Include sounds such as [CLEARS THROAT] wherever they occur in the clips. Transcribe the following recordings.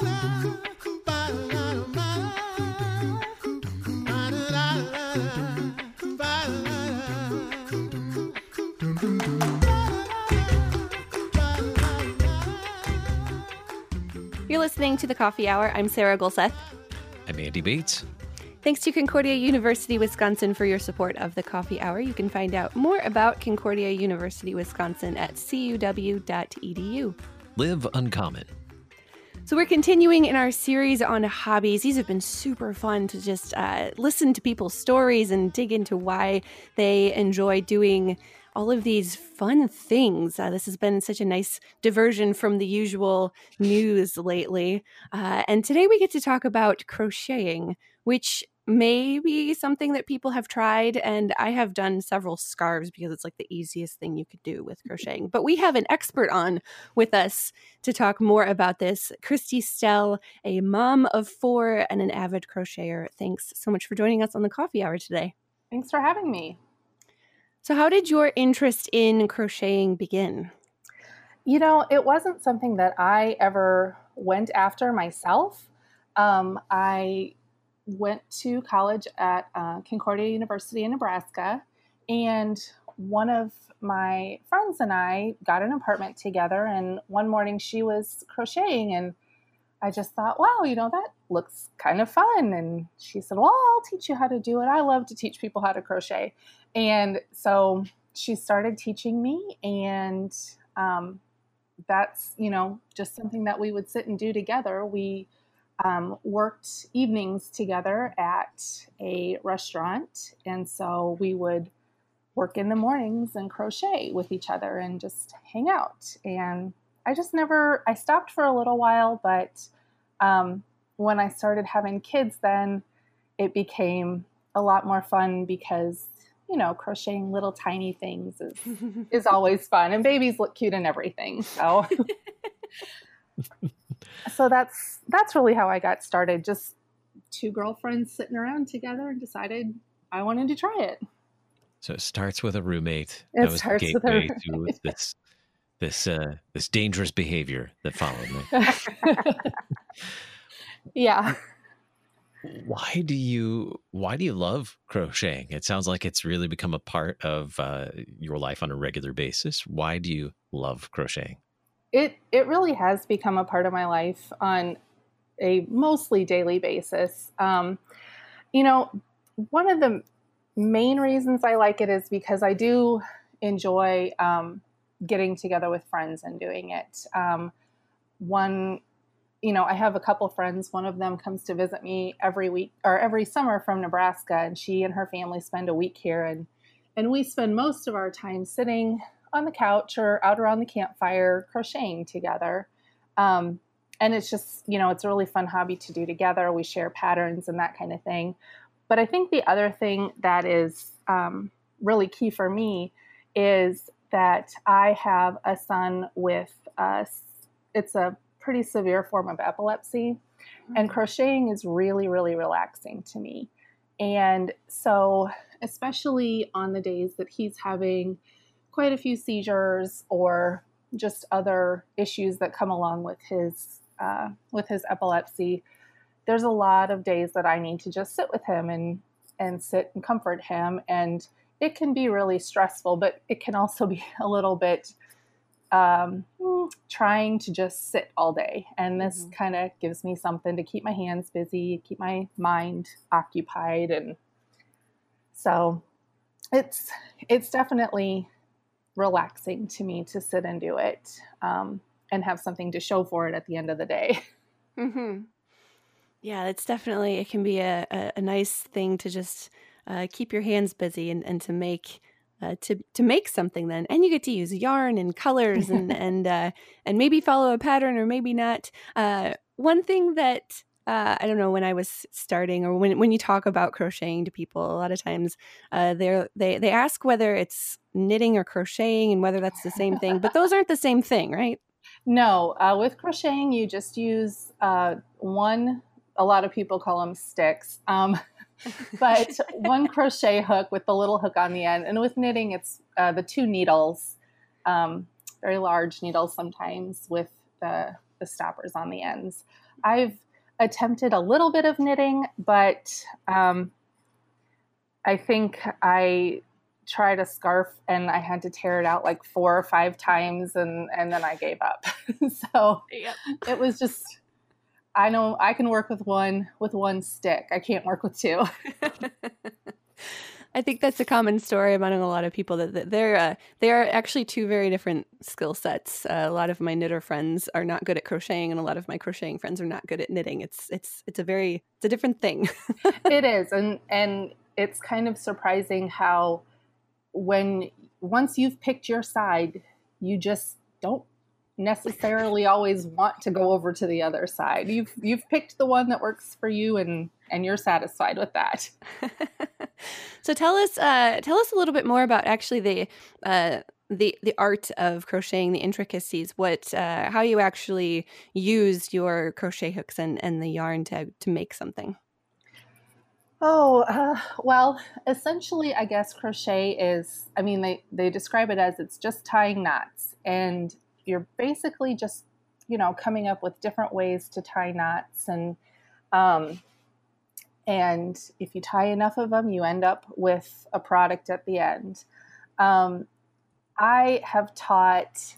You're listening to the Coffee Hour. I'm Sarah Golseth. I'm Andy Bates. Thanks to Concordia University Wisconsin for your support of the Coffee Hour. You can find out more about Concordia University Wisconsin at cuw.edu. Live uncommon. So, we're continuing in our series on hobbies. These have been super fun to just uh, listen to people's stories and dig into why they enjoy doing all of these fun things. Uh, this has been such a nice diversion from the usual news lately. Uh, and today we get to talk about crocheting, which may be something that people have tried. And I have done several scarves because it's like the easiest thing you could do with crocheting. But we have an expert on with us to talk more about this Kristi Stell, a mom of four and an avid crocheter. Thanks so much for joining us on the coffee hour today. Thanks for having me. So, how did your interest in crocheting begin? You know, it wasn't something that I ever went after myself. Um, I went to college at uh, Concordia University in Nebraska, and one of my friends and I got an apartment together. And one morning she was crocheting, and I just thought, wow, you know, that looks kind of fun. And she said, well, I'll teach you how to do it. I love to teach people how to crochet. And so she started teaching me, and um, that's, you know, just something that we would sit and do together. We um, worked evenings together at a restaurant. And so we would work in the mornings and crochet with each other and just hang out. And I just never, I stopped for a little while, but um, when I started having kids, then it became a lot more fun because you know crocheting little tiny things is [LAUGHS] is always fun and babies look cute and everything so [LAUGHS] so that's that's really how I got started. Just two girlfriends sitting around together and decided I wanted to try it. So it starts with a roommate. It that was starts the gateway with a roommate. to this this uh, this dangerous behavior that followed me. [LAUGHS] yeah. Why do you why do you love crocheting? It sounds like it's really become a part of uh, your life on a regular basis. Why do you love crocheting? It it really has become a part of my life on a mostly daily basis. Um, you know, one of the main reasons I like it is because I do enjoy um, getting together with friends and doing it. Um, one, you know, I have a couple friends. One of them comes to visit me every week or every summer from Nebraska, and she and her family spend a week here, and and we spend most of our time sitting on the couch or out around the campfire crocheting together. Um, and it's just, you know, it's a really fun hobby to do together. We share patterns and that kind of thing. But I think the other thing that is um, really key for me is that I have a son with a, it's a pretty severe form of epilepsy, mm-hmm. and crocheting is really, really relaxing to me. And so, especially on the days that he's having quite a few seizures or just other issues that come along with his uh, with his epilepsy. There's a lot of days that I need to just sit with him and and sit and comfort him, and it can be really stressful, but it can also [LAUGHS] be a little bit um, trying to just sit all day. And this mm-hmm. kind of gives me something to keep my hands busy, keep my mind occupied, and so it's it's definitely relaxing to me to sit and do it um, and have something to show for it at the end of the day. [LAUGHS] Mm-hmm. Yeah, it's definitely, it can be a, a, a nice thing to just uh, keep your hands busy and, and to make. Uh, to to make something then, and you get to use yarn and colors and [LAUGHS] and uh, and maybe follow a pattern or maybe not. Uh, one thing that uh, I don't know when I was starting or when when you talk about crocheting to people, a lot of times uh, they they they ask whether it's knitting or crocheting and whether that's the same thing, but those aren't the same thing, right? No, uh, with crocheting you just use uh, one. A lot of people call them sticks, um, [LAUGHS] but one crochet hook with the little hook on the end, and with knitting it's uh, the two needles, um, very large needles sometimes with the the stoppers on the ends. I've attempted a little bit of knitting, but um, I think I tried a scarf and I had to tear it out like four or five times and, and then I gave up. [LAUGHS] so yep. it was just I know I can work with one with one stick. I can't work with two. [LAUGHS] I think that's a common story among a lot of people that, that they're uh, they are actually two very different skill sets. Uh, a lot of my knitter friends are not good at crocheting, and a lot of my crocheting friends are not good at knitting. It's it's it's a very it's a different thing. [LAUGHS] it is, and and it's kind of surprising how when once you've picked your side, you just don't necessarily always want to go over to the other side. You've you've picked the one that works for you and and you're satisfied with that. [LAUGHS] so tell us uh, tell us a little bit more about actually the uh, the the art of crocheting, the intricacies, what uh, how you actually use your crochet hooks and and the yarn to to make something. Oh, uh, well, essentially, I guess crochet is, I mean, they, they describe it as it's just tying knots. And you're basically just you know coming up with different ways to tie knots and um, and if you tie enough of them you end up with a product at the end um, i have taught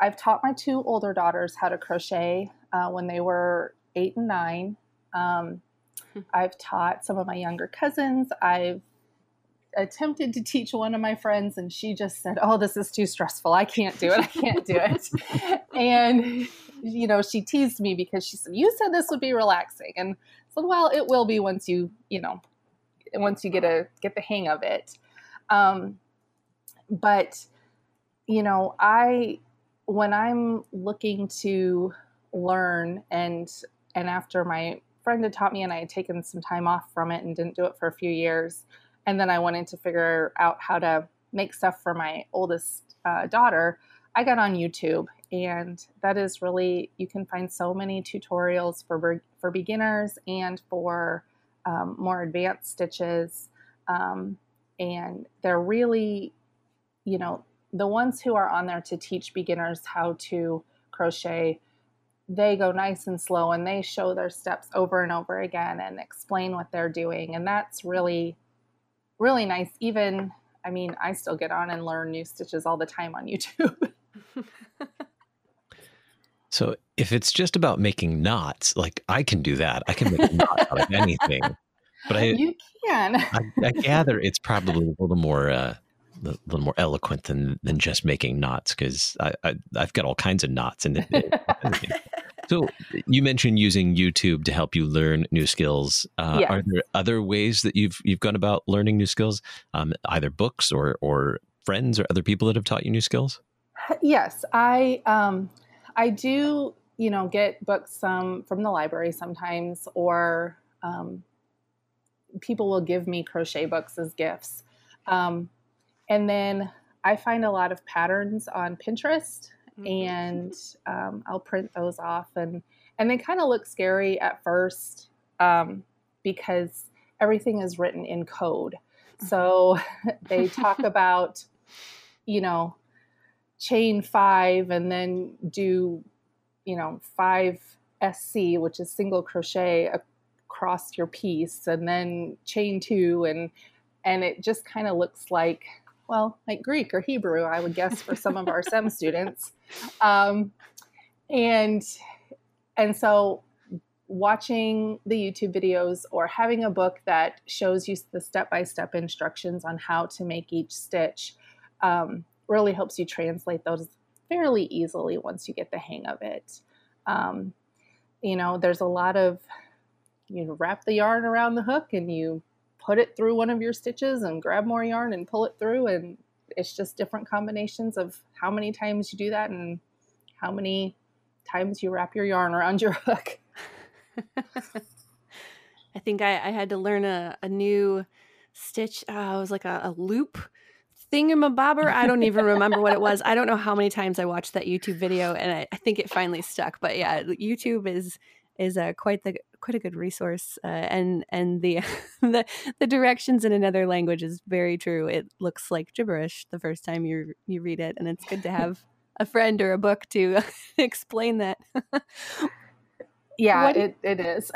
i've taught my two older daughters how to crochet uh, when they were eight and nine um. I've taught some of my younger cousins i've attempted to teach one of my friends and she just said, "Oh, this is too stressful. I can't do it. I can't do it." [LAUGHS] and you know, she teased me because she said, "You said this would be relaxing." And I said, "Well, it will be once you, you know, once you get a get the hang of it." Um, but you know, I when I'm looking to learn and and after my friend had taught me and I had taken some time off from it and didn't do it for a few years, and then I wanted to figure out how to make stuff for my oldest uh, daughter. I got on YouTube, and that is really you can find so many tutorials for for beginners and for um, more advanced stitches, um, and they're really, you know, the ones who are on there to teach beginners how to crochet. They go nice and slow and they show their steps over and over again and explain what they're doing. And that's really really nice. Even, I mean, I still get on and learn new stitches all the time on [LAUGHS] YouTube. so if it's just about making knots, like I can do that. I can make a knot out of anything. But I, you can. I, I gather it's probably a little more, uh, a little more eloquent than than just making knots because I, I have got all kinds of knots and. [LAUGHS] So you mentioned using YouTube to help you learn new skills. Uh, yes. Are there other ways that you've you've gone about learning new skills? Um, either books or or friends or other people that have taught you new skills? [LAUGHS] Yes, I um, I do. You know, get books um, from the library sometimes, or um, people will give me crochet books as gifts. Um, and then I find a lot of patterns on Pinterest mm-hmm. and um, I'll print those off and and they kind of look scary at first um, because everything is written in code. So [LAUGHS] they talk [LAUGHS] about you know chain five and then do you know five SC, which is single crochet across your piece, and then chain two and and it just kind of looks like well, like Greek or Hebrew, I would guess for some of our STEM [LAUGHS] students. Um, and and so watching the YouTube videos or having a book that shows you the step-by-step instructions on how to make each stitch um, really helps you translate those fairly easily once you get the hang of it. Um, you know, there's a lot of you know, wrap the yarn around the hook and you put it through one of your stitches and grab more yarn and pull it through and it's just different combinations of how many times you do that and how many times you wrap your yarn around your [LAUGHS] hook. [LAUGHS] I think I, I, had to learn a, a new stitch. Uh, it was like a, a loop thingamabobber. I don't even remember what it was. I don't know how many times I watched that YouTube video and I, I think it finally stuck. But yeah, YouTube is is uh, quite the quite a good resource, uh, and and the, [LAUGHS] the the directions in another language is very true. It looks like gibberish the first time you you read it, and it's good to [LAUGHS] have a friend or a book to [LAUGHS] explain that. yeah, it, it is.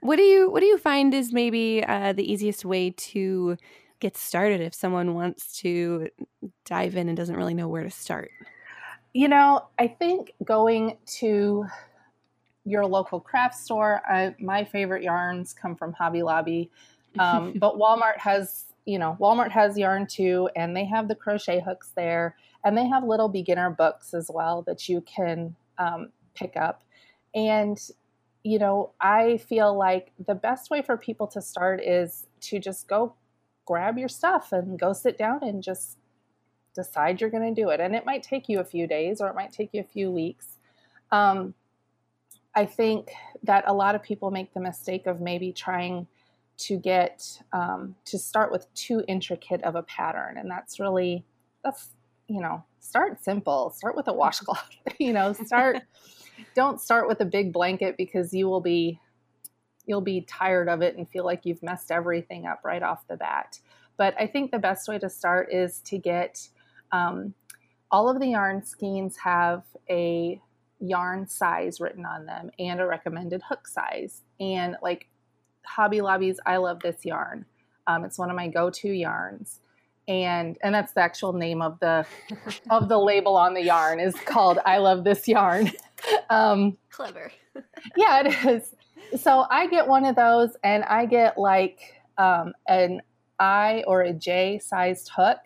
what do you what do you find is maybe uh, the easiest way to get started if someone wants to dive in and doesn't really know where to start? You know, I think going to your local craft store. I, my favorite yarns come from Hobby Lobby, um, [LAUGHS] but Walmart has you know Walmart has yarn too, and they have the crochet hooks there, and they have little beginner books as well that you can um, pick up. And you know, I feel like the best way for people to start is to just go grab your stuff and go sit down and just decide you're going to do it. And it might take you a few days or it might take you a few weeks. Um, I think that a lot of people make the mistake of maybe trying to get um, to start with too intricate of a pattern, and that's really that's you know start simple. Start with a washcloth. [LAUGHS] you know, start. [LAUGHS] don't start with a big blanket because you will be you'll be tired of it and feel like you've messed everything up right off the bat. But I think the best way to start is to get um, all of the yarn skeins have a yarn size written on them and a recommended hook size. And like Hobby Lobby's I Love This Yarn. Um, it's one of my go-to yarns. And and that's the actual name of the [LAUGHS] of the label on the yarn is called I Love This Yarn. [LAUGHS] Um, Clever. [LAUGHS] yeah, it is. So I get one of those and I get like um, an I or a J sized hook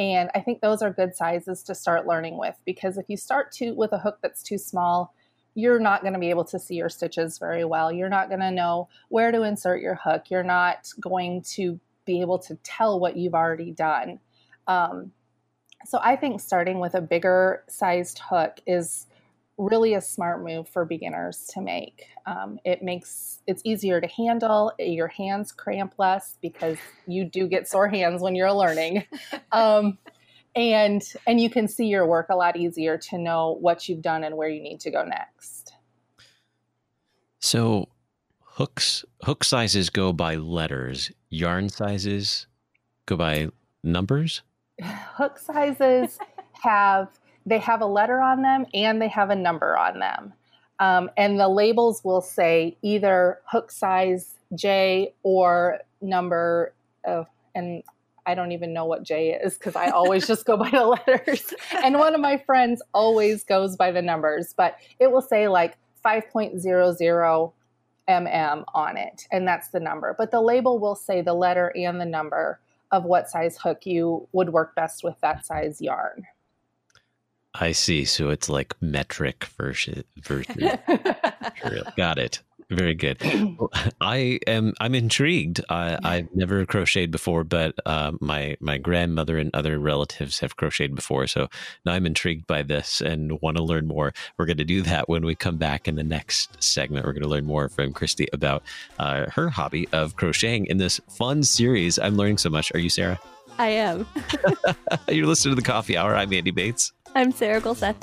and I think those are good sizes to start learning with because if you start to with a hook that's too small, you're not going to be able to see your stitches very well. You're not going to know where to insert your hook. You're not going to be able to tell what you've already done. Um, so I think starting with a bigger sized hook is really a smart move for beginners to make. Um, it makes it's easier to handle. Your hands cramp less because you do get sore hands when you're learning, [LAUGHS] um, and and you can see your work a lot easier to know what you've done and where you need to go next. So, hooks hook sizes go by letters. Yarn sizes go by numbers. [SIGHS] Hook sizes have they have a letter on them and they have a number on them. Um, and the labels will say either hook size J or number of, and I don't even know what J is because I always just go by the [LAUGHS] letters. And one of my friends always goes by the numbers, but it will say like 5.00 mm on it, and that's the number. But the label will say the letter and the number of what size hook you would work best with that size yarn. I see. So it's like metric versus versus. [LAUGHS] Got it. Very good. [CLEARS THROAT] [LAUGHS] I am. I'm intrigued. I, I've never crocheted before, but uh, my my grandmother and other relatives have crocheted before. So now I'm intrigued by this and want to learn more. We're going to do that when we come back in the next segment. We're going to learn more from Kristi about uh, her hobby of crocheting in this fun series. I'm learning so much. Are you, Sarah? I am. [LAUGHS] You're listening to the Coffee Hour. I'm Andy Bates. I'm Sarah Golseth.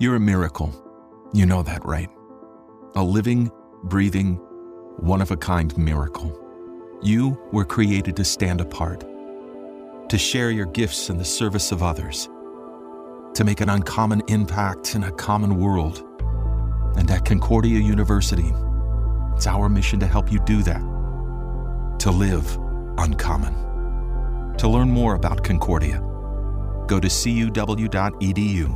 You're a miracle. You know that, right? A living, breathing, one of a kind miracle. You were created to stand apart, to share your gifts in the service of others to make an uncommon impact in a common world. And at Concordia University, it's our mission to help you do that. To live uncommon. To learn more about Concordia, go to cuw.edu.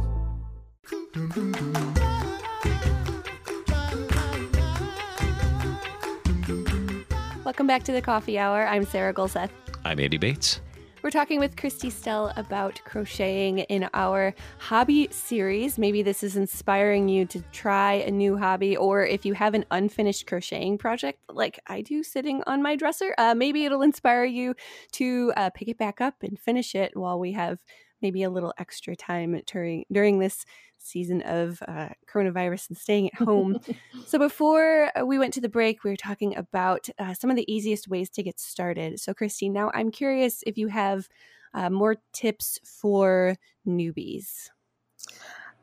Welcome back to the Coffee Hour. I'm Sarah Golseth. I'm Andy Bates. We're talking with Kristi Stell about crocheting in our hobby series. Maybe this is inspiring you to try a new hobby, or if you have an unfinished crocheting project like I do sitting on my dresser, uh, maybe it'll inspire you to uh, pick it back up and finish it while we have maybe a little extra time during during this season of uh, coronavirus and staying at home. [LAUGHS] so, before uh, we went to the break, we were talking about uh, some of the easiest ways to get started. So, Christine, now I'm curious if you have uh, more tips for newbies?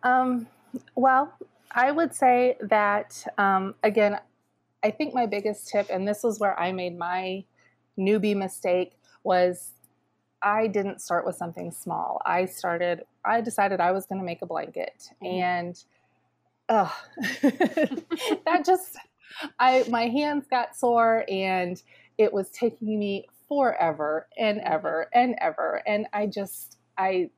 Um, well, I would say that, um, again, I think my biggest tip, and this was where I made my newbie mistake, was I didn't start with something small. I started, I decided I was going to make a blanket. Mm-hmm. And oh, [LAUGHS] that just, I, my hands got sore and it was taking me forever and ever and ever. And I just, I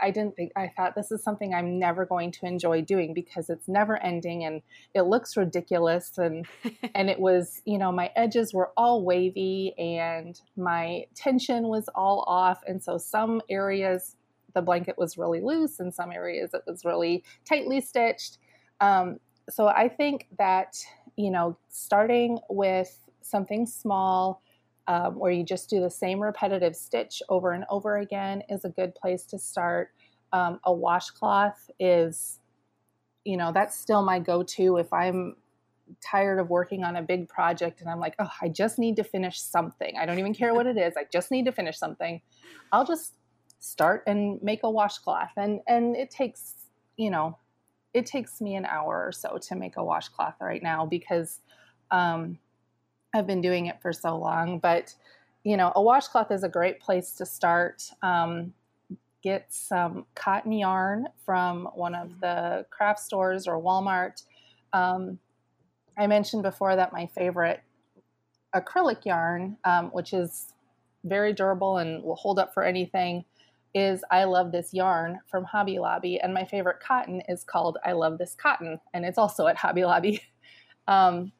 I didn't think I thought this is something I'm never going to enjoy doing because it's never ending and it looks ridiculous and [LAUGHS] and it was, you know, my edges were all wavy and my tension was all off and so some areas the blanket was really loose and some areas it was really tightly stitched. Um, so I think that, you know, starting with something small um, where you just do the same repetitive stitch over and over again is a good place to start. Um, a washcloth is, you know, that's still my go to if I'm tired of working on a big project and I'm like, oh, I just need to finish something. I don't even care what it is. I just need to finish something. I'll just start and make a washcloth. And and it takes, you know, it takes me an hour or so to make a washcloth right now because um, I've been doing it for so long. But, you know, a washcloth is a great place to start. Um, get some cotton yarn from one of the craft stores or Walmart. Um, I mentioned before that my favorite acrylic yarn, um, which is very durable and will hold up for anything, is I Love This Yarn from Hobby Lobby. And my favorite cotton is called I Love This Cotton, and it's also at Hobby Lobby. [LAUGHS] Um,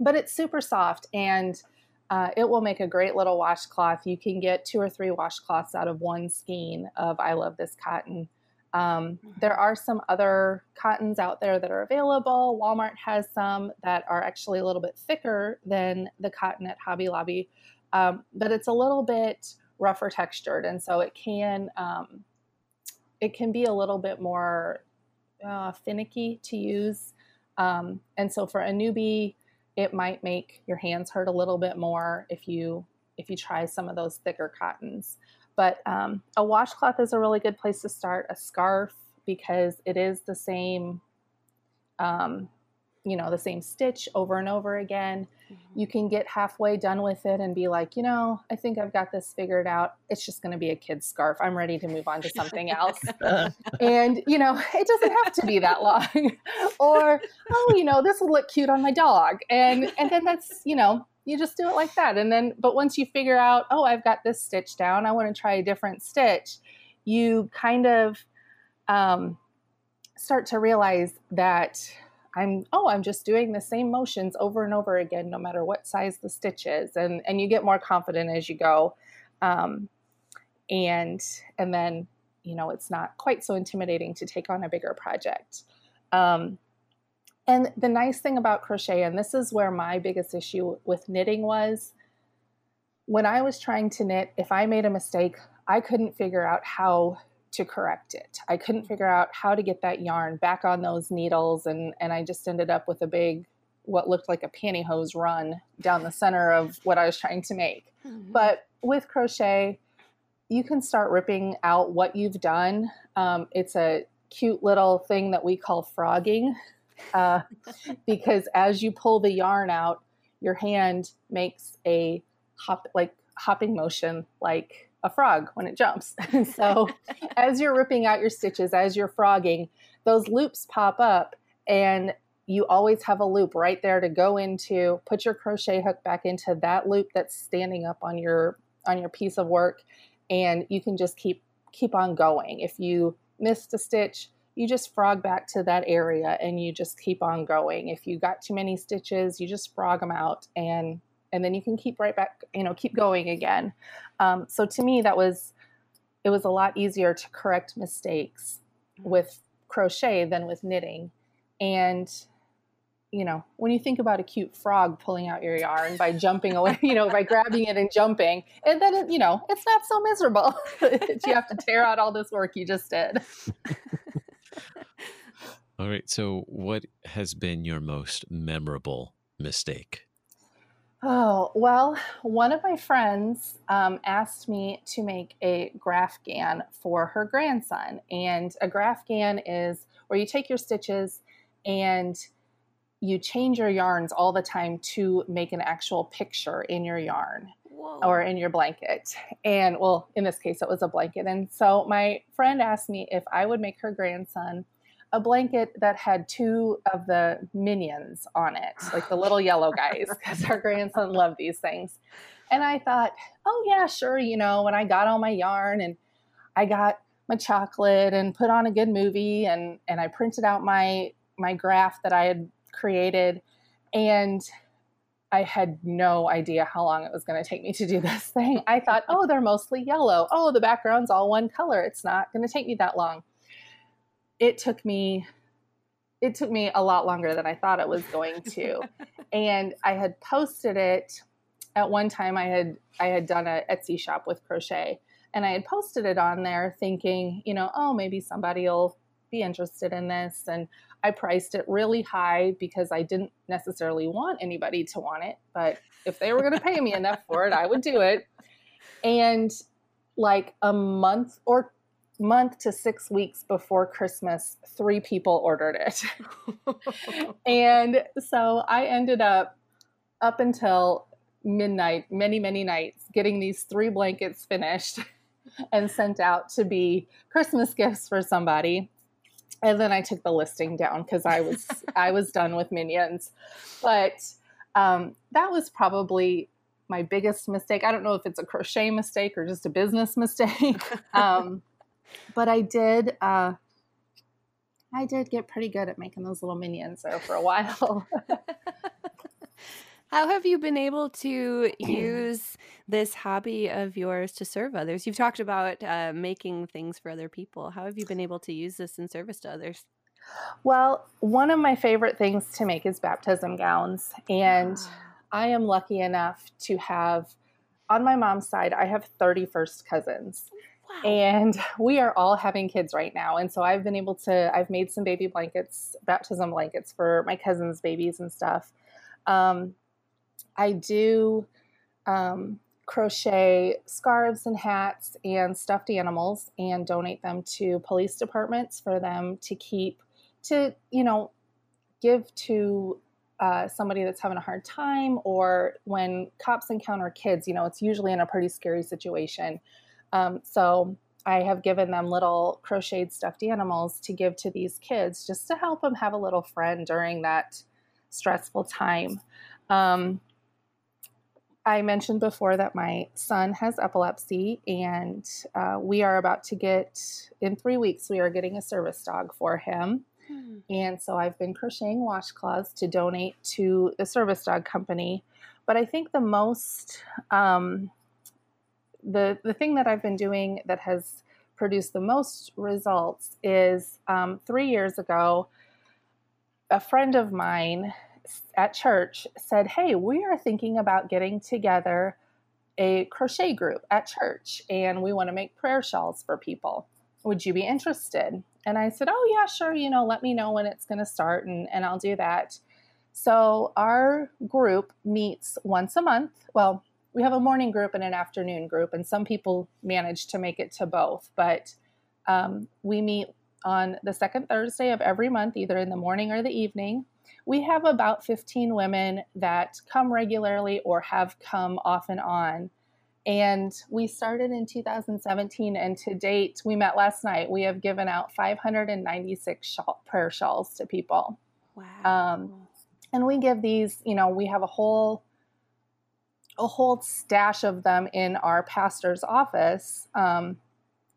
but it's super soft and uh, it will make a great little washcloth. You can get two or three washcloths out of one skein of I Love This Cotton. Um, mm-hmm. there are some other cottons out there that are available. Walmart has some that are actually a little bit thicker than the cotton at Hobby Lobby, um, but it's a little bit rougher textured, and so it can um, it can be a little bit more uh, finicky to use. Um, and so for a newbie, it might make your hands hurt a little bit more if you if you try some of those thicker cottons. But um, a washcloth is a really good place to start. A scarf because it is the same um, you know the same stitch over and over again. Mm-hmm. you can get halfway done with it and be like you know i think i've got this figured out. It's just going to be a kid's scarf. I'm ready to move on to something else. [LAUGHS] And you know it doesn't have to be that long. [LAUGHS] Or oh you know this will look cute on my dog. And and then that's you know you just do it like that. And then but once you figure out oh i've got this stitch down. I want to try a different stitch you kind of um, start to realize that I'm oh I'm just doing the same motions over and over again no matter what size the stitch is. And and you get more confident as you go. Um, and and then you know it's not quite so intimidating to take on a bigger project. Um, and the nice thing about crochet and this is where my biggest issue with knitting was when I was trying to knit if I made a mistake I couldn't figure out how to correct it. I couldn't figure out how to get that yarn back on those needles, and, and I just ended up with a big, what looked like a pantyhose run down the center of what I was trying to make. Mm-hmm. But with crochet, you can start ripping out what you've done. Um, it's a cute little thing that we call frogging uh, [LAUGHS] because as you pull the yarn out, your hand makes a hop like hopping motion like a frog when it jumps. [LAUGHS] so [LAUGHS] as you're ripping out your stitches, as you're frogging, those loops pop up and you always have a loop right there to go into put your crochet hook back into that loop that's standing up on your on your piece of work and you can just keep keep on going if you missed a stitch you just frog back to that area and you just keep on going if you got too many stitches you just frog them out and and then you can keep right back, you know, keep going again. Um, so to me, that was it was a lot easier to correct mistakes with crochet than with knitting. And you know, when you think about a cute frog pulling out your yarn by jumping away, you know, by [LAUGHS] grabbing it and jumping, and then it, you know, it's not so miserable [LAUGHS] that you have to tear out all this work you just did. [LAUGHS] all right. So, what has been your most memorable mistake? Oh, well, one of my friends um, asked me to make a GraphGan for her grandson. And a GraphGan is where you take your stitches and you change your yarns all the time to make an actual picture in your yarn Whoa. or in your blanket. And well, in this case, it was a blanket. And so my friend asked me if I would make her grandson a blanket that had two of the minions on it, like the little yellow guys, [LAUGHS] because our grandson loved these things. And I thought, oh, yeah, sure. You know, when I got all my yarn and I got my chocolate and put on a good movie and, and I printed out my, my graph that I had created. And I had no idea how long it was going to take me to do this thing. I thought, oh, they're mostly yellow. Oh, the background's all one color. It's not going to take me that long it took me it took me a lot longer than I thought it was going to. [LAUGHS] and I had posted it at one time I had I had done a Etsy shop with crochet and I had posted it on there thinking, you know, oh, maybe somebody will be interested in this and I priced it really high because I didn't necessarily want anybody to want it, but if they were going to pay me enough for it, I would do it. And like a month or month to six weeks before Christmas, three people ordered it. [LAUGHS] and so I ended up up until midnight, many, many nights, getting these three blankets finished [LAUGHS] and sent out to be Christmas gifts for somebody. And then I took the listing down because I was [LAUGHS] I was done with minions. But um, that was probably my biggest mistake. I don't know if it's a crochet mistake or just a business mistake. Um, but I did uh, I did get pretty good at making those little minions there for a while. [LAUGHS] How have you been able to use this hobby of yours to serve others? You've talked about uh, making things for other people. How have you been able to use this in service to others? Well, one of my favorite things to make is baptism gowns. And ah. I am lucky enough to have, on my mom's side, I have 30 first cousins. And we are all having kids right now. And so I've been able to, I've made some baby blankets, baptism blankets for my cousins' babies and stuff. Um, I do um, crochet scarves and hats and stuffed animals and donate them to police departments for them to keep, to, you know, give to uh, somebody that's having a hard time or when cops encounter kids, you know, it's usually in a pretty scary situation. Um, so I have given them little crocheted stuffed animals to give to these kids just to help them have a little friend during that stressful time. Um, I mentioned before that my son has epilepsy, and uh, we are about to get, in three weeks, we are getting a service dog for him. Hmm. And so I've been crocheting washcloths to donate to the service dog company. But I think the most um, the the thing that I've been doing that has produced the most results is um, three years ago, a friend of mine at church said, "Hey, we are thinking about getting together." A crochet group at church, and we want to make prayer shawls for people. Would you be interested? And I said, Oh, yeah, sure. You know, let me know when it's going to start, and, and I'll do that. So, our group meets once a month. Well, we have a morning group and an afternoon group, and some people manage to make it to both. But um, we meet on the second Thursday of every month, either in the morning or the evening. We have about 15 women that come regularly or have come off and on. And we started in 2017, and to date, we met last night. We have given out 596 shawl, prayer shawls to people. Wow. Um, and we give these, you know, we have a whole a whole stash of them in our pastor's office. Um,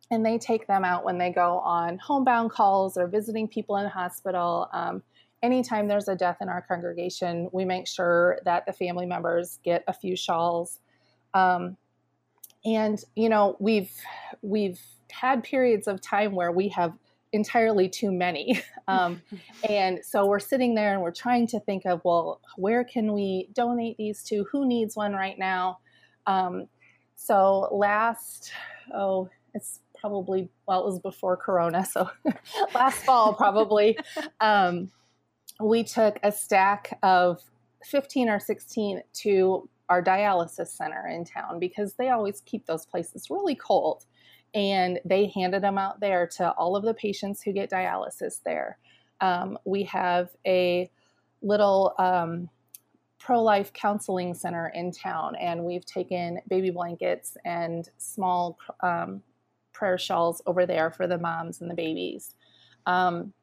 and they take them out when they go on homebound calls or visiting people in hospital. Um, anytime there's a death in our congregation, we make sure that the family members get a few shawls. Um, and you know, we've we've had periods of time where we have entirely too many. [LAUGHS] Um, and so we're sitting there and we're trying to think of, well, where can we donate these to? Who needs one right now? Um, so last, oh, it's probably, well, it was before Corona. So [LAUGHS] last fall, probably, um, we took a stack of 15 or 16 to our dialysis center in town because they always keep those places really cold. And they handed them out there to all of the patients who get dialysis there. Um, we have a little um, pro life counseling center in town, and we've taken baby blankets and small um, prayer shawls over there for the moms and the babies. Um,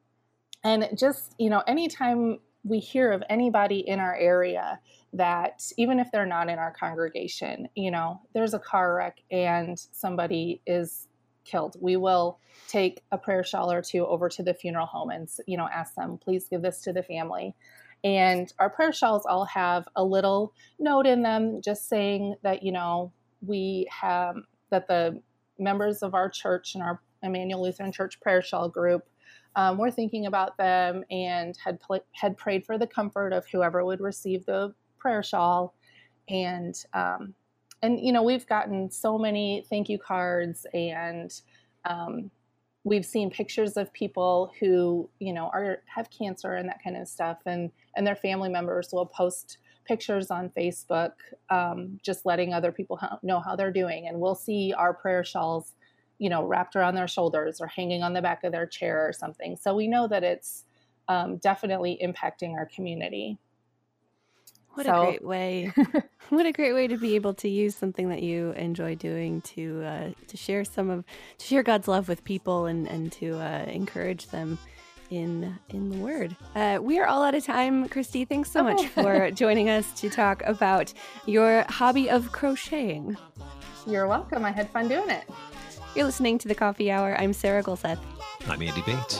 and just, you know, anytime we hear of anybody in our area that, even if they're not in our congregation, you know, there's a car wreck and somebody is killed, we will take a prayer shawl or two over to the funeral home and, you know, ask them, please give this to the family. And our prayer shawls all have a little note in them just saying that, you know, we have that the members of our church and our Emmanuel Lutheran Church prayer shawl group um, we're thinking about them and had pl- had prayed for the comfort of whoever would receive the prayer shawl, and um, and you know we've gotten so many thank you cards and um, we've seen pictures of people who you know are have cancer and that kind of stuff, and and their family members will post pictures on Facebook, um, just letting other people know how they're doing, and we'll see our prayer shawls you know, wrapped around their shoulders or hanging on the back of their chair or something. So we know that it's um, definitely impacting our community. What so. a great way! [LAUGHS] [LAUGHS] what a great way to be able to use something that you enjoy doing to uh, to share some of to share God's love with people and and to uh, encourage them in in the Word. Uh, we are all out of time. Kristi, thanks so much for [LAUGHS] joining us to talk about your hobby of crocheting. You're welcome. I had fun doing it. You're listening to the Coffee Hour. I'm Sarah Golseth. I'm Andy Bates.